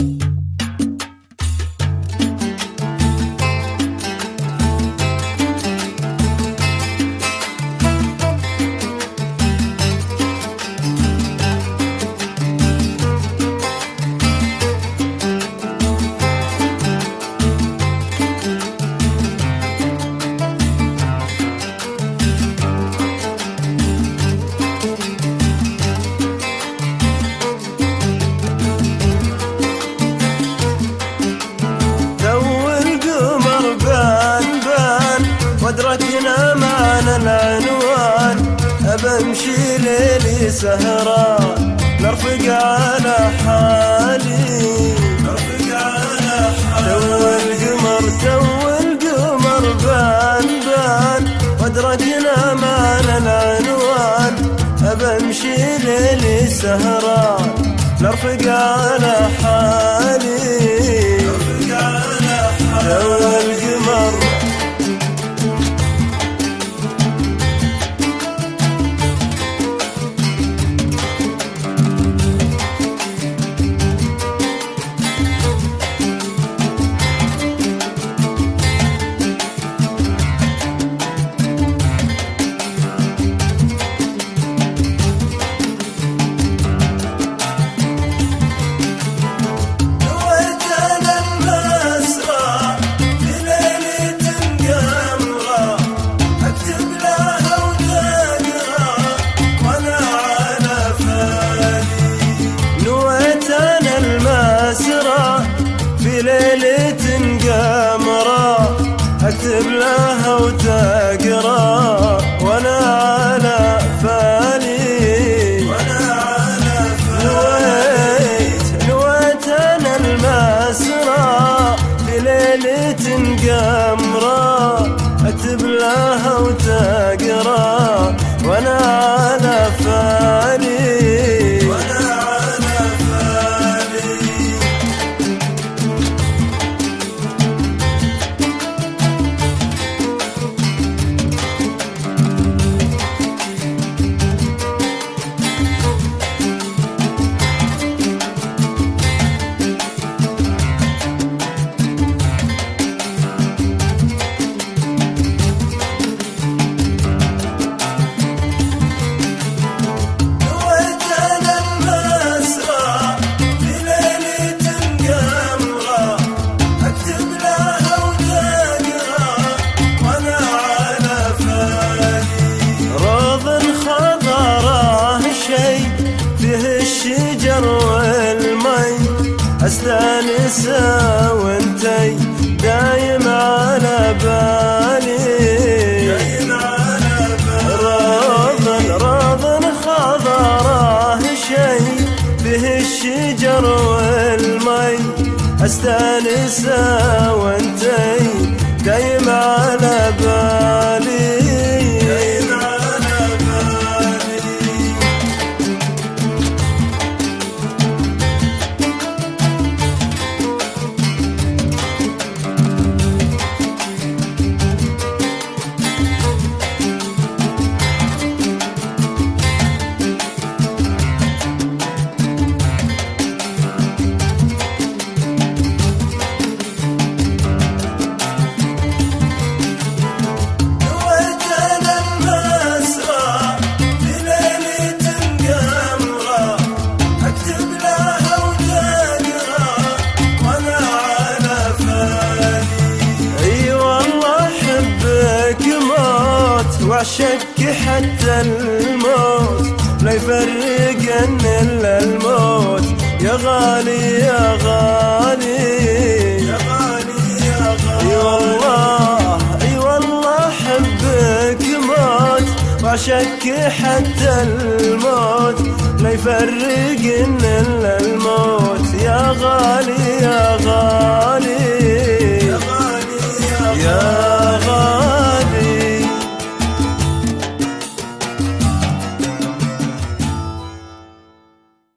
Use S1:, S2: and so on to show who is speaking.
S1: you ادركنا معنا العنوان أبمشي ليلي سهران نرفق على حالي. نرفق على حالي القمر تو القمر بان بان وادركنا العنوان ليلي سهران نرفق على حالي. ليلة والمي استانس وانتي دايم على بالي. دايم على بالي. راض راض خضراه شي به الشجر والمي. استانس وانتي دايم على بالي. عشقك حتى الموت لا يفرقن إلا الموت. يا غالي يا غالي. يا غالي يا أي والله حبك موت. حتى الموت لا يفرقن إلا الموت. يا غالي يا غالي. يا غالي يا غالي